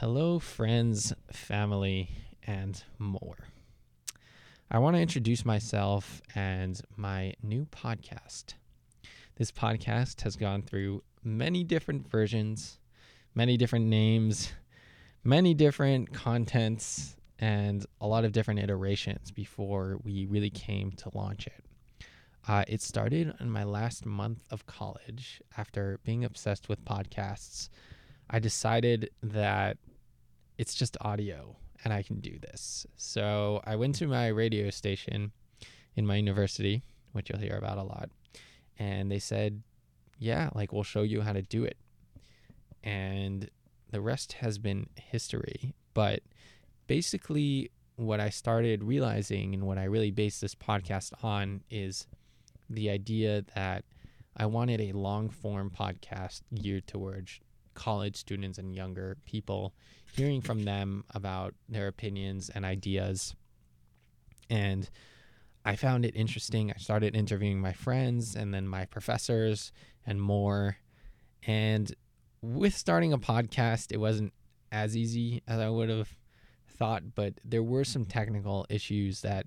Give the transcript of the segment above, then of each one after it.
Hello, friends, family, and more. I want to introduce myself and my new podcast. This podcast has gone through many different versions, many different names, many different contents, and a lot of different iterations before we really came to launch it. Uh, it started in my last month of college after being obsessed with podcasts. I decided that it's just audio and I can do this. So I went to my radio station in my university, which you'll hear about a lot, and they said, Yeah, like we'll show you how to do it. And the rest has been history. But basically, what I started realizing and what I really based this podcast on is the idea that I wanted a long form podcast geared towards college students and younger people, hearing from them about their opinions and ideas. And I found it interesting. I started interviewing my friends and then my professors and more. And with starting a podcast, it wasn't as easy as I would have thought, but there were some technical issues that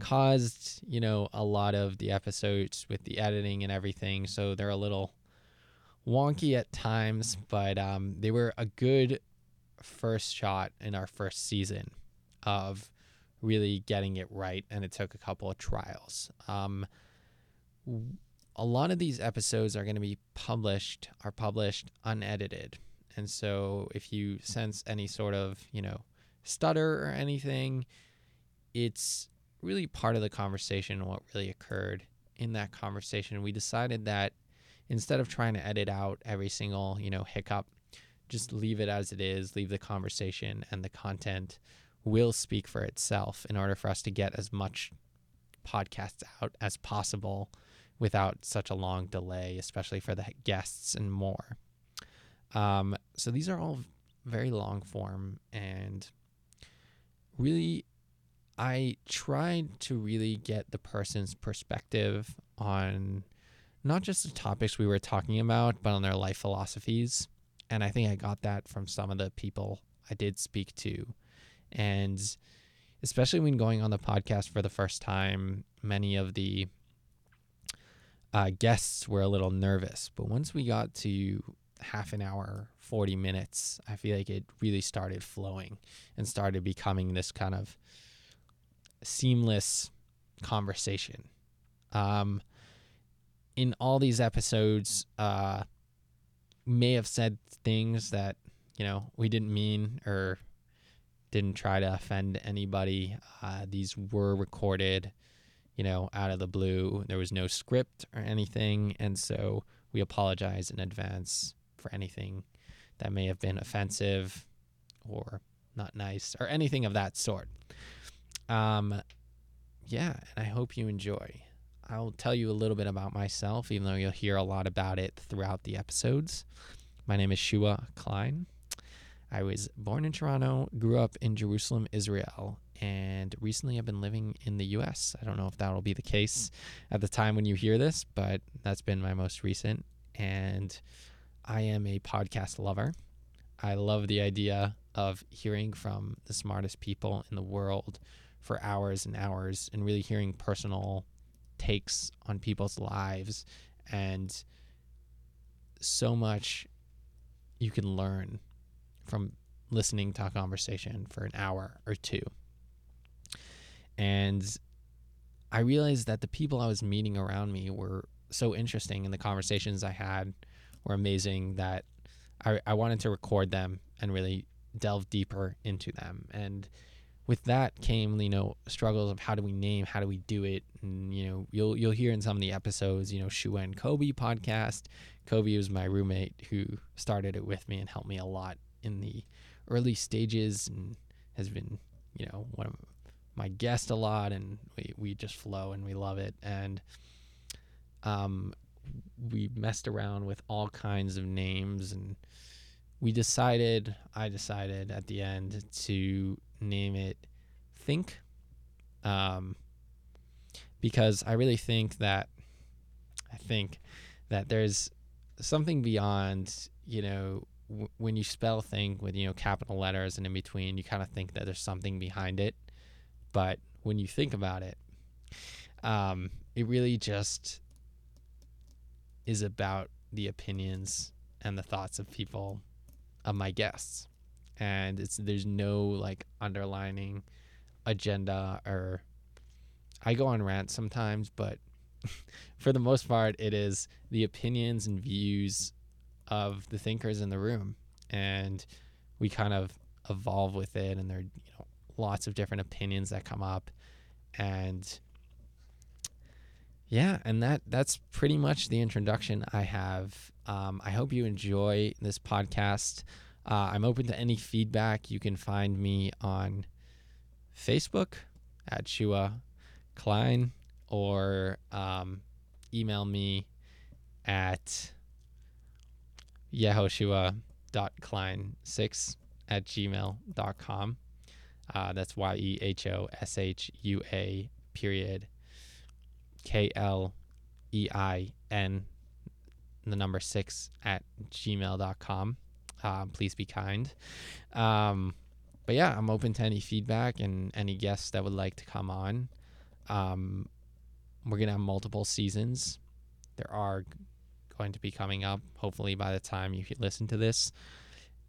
caused, you know, a lot of the episodes with the editing and everything. So they're a little wonky at times, but um, they were a good first shot in our first season of really getting it right. And it took a couple of trials. Um, a lot of these episodes are going to be published, are published unedited. And so if you sense any sort of, you know, stutter or anything, it's really part of the conversation and what really occurred in that conversation. We decided that instead of trying to edit out every single, you know, hiccup, just leave it as it is, leave the conversation and the content will speak for itself in order for us to get as much podcasts out as possible without such a long delay, especially for the guests and more. Um, so these are all very long form and really I tried to really get the person's perspective on not just the topics we were talking about, but on their life philosophies. And I think I got that from some of the people I did speak to. And especially when going on the podcast for the first time, many of the uh, guests were a little nervous. But once we got to half an hour, 40 minutes, I feel like it really started flowing and started becoming this kind of seamless conversation. Um, in all these episodes, uh, may have said things that you know we didn't mean or didn't try to offend anybody. Uh, these were recorded, you know, out of the blue. There was no script or anything, and so we apologize in advance for anything that may have been offensive or not nice or anything of that sort. Um, yeah, and I hope you enjoy. I'll tell you a little bit about myself, even though you'll hear a lot about it throughout the episodes. My name is Shua Klein. I was born in Toronto, grew up in Jerusalem, Israel, and recently I've been living in the US. I don't know if that'll be the case at the time when you hear this, but that's been my most recent. And I am a podcast lover. I love the idea of hearing from the smartest people in the world for hours and hours and really hearing personal takes on people's lives and so much you can learn from listening to a conversation for an hour or two. And I realized that the people I was meeting around me were so interesting and the conversations I had were amazing that I, I wanted to record them and really delve deeper into them. And with that came you know struggles of how do we name how do we do it? And you know you'll you'll hear in some of the episodes you know Shua and Kobe podcast. Kobe was my roommate who started it with me and helped me a lot in the early stages and has been you know one of my guest a lot and we, we just flow and we love it. And um we messed around with all kinds of names and we decided I decided at the end to name it Think. Um, because I really think that I think that there's something beyond, you know, w- when you spell think with you know capital letters and in between, you kind of think that there's something behind it, but when you think about it, um, it really just is about the opinions and the thoughts of people of my guests. And it's there's no like underlining agenda or I go on rants sometimes but for the most part it is the opinions and views of the thinkers in the room. And we kind of evolve with it and there are you know lots of different opinions that come up. And yeah and that that's pretty much the introduction i have um, i hope you enjoy this podcast uh, i'm open to any feedback you can find me on facebook at shua klein or um, email me at yehoshua.klein6 at gmail.com. Uh, that's Y E H O S H U A period K L E I N, the number six at gmail.com. Um, please be kind. Um, but yeah, I'm open to any feedback and any guests that would like to come on. Um, we're going to have multiple seasons. There are going to be coming up, hopefully, by the time you listen to this.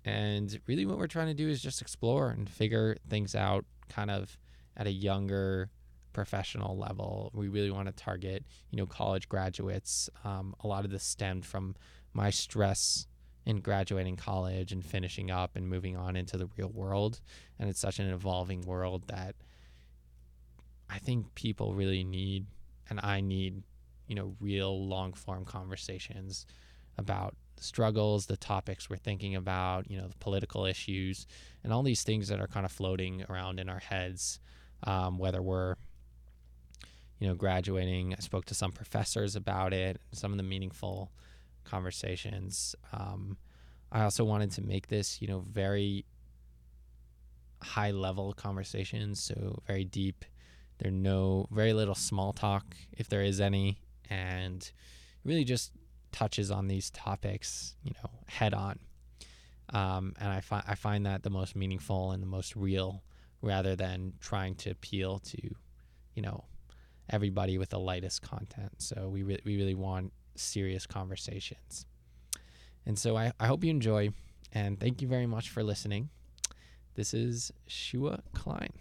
And really, what we're trying to do is just explore and figure things out kind of at a younger professional level. We really want to target, you know, college graduates. Um, a lot of this stemmed from my stress in graduating college and finishing up and moving on into the real world. And it's such an evolving world that I think people really need, and I need, you know, real long form conversations about struggles, the topics we're thinking about, you know, the political issues, and all these things that are kind of floating around in our heads, um, whether we're, you know, graduating. I spoke to some professors about it, some of the meaningful conversations. Um, I also wanted to make this, you know, very high level conversations, so very deep. There no very little small talk if there is any, and really just touches on these topics, you know, head on. Um, and I find I find that the most meaningful and the most real, rather than trying to appeal to, you know, everybody with the lightest content. So we re- we really want serious conversations. And so I, I hope you enjoy, and thank you very much for listening. This is Shua Klein.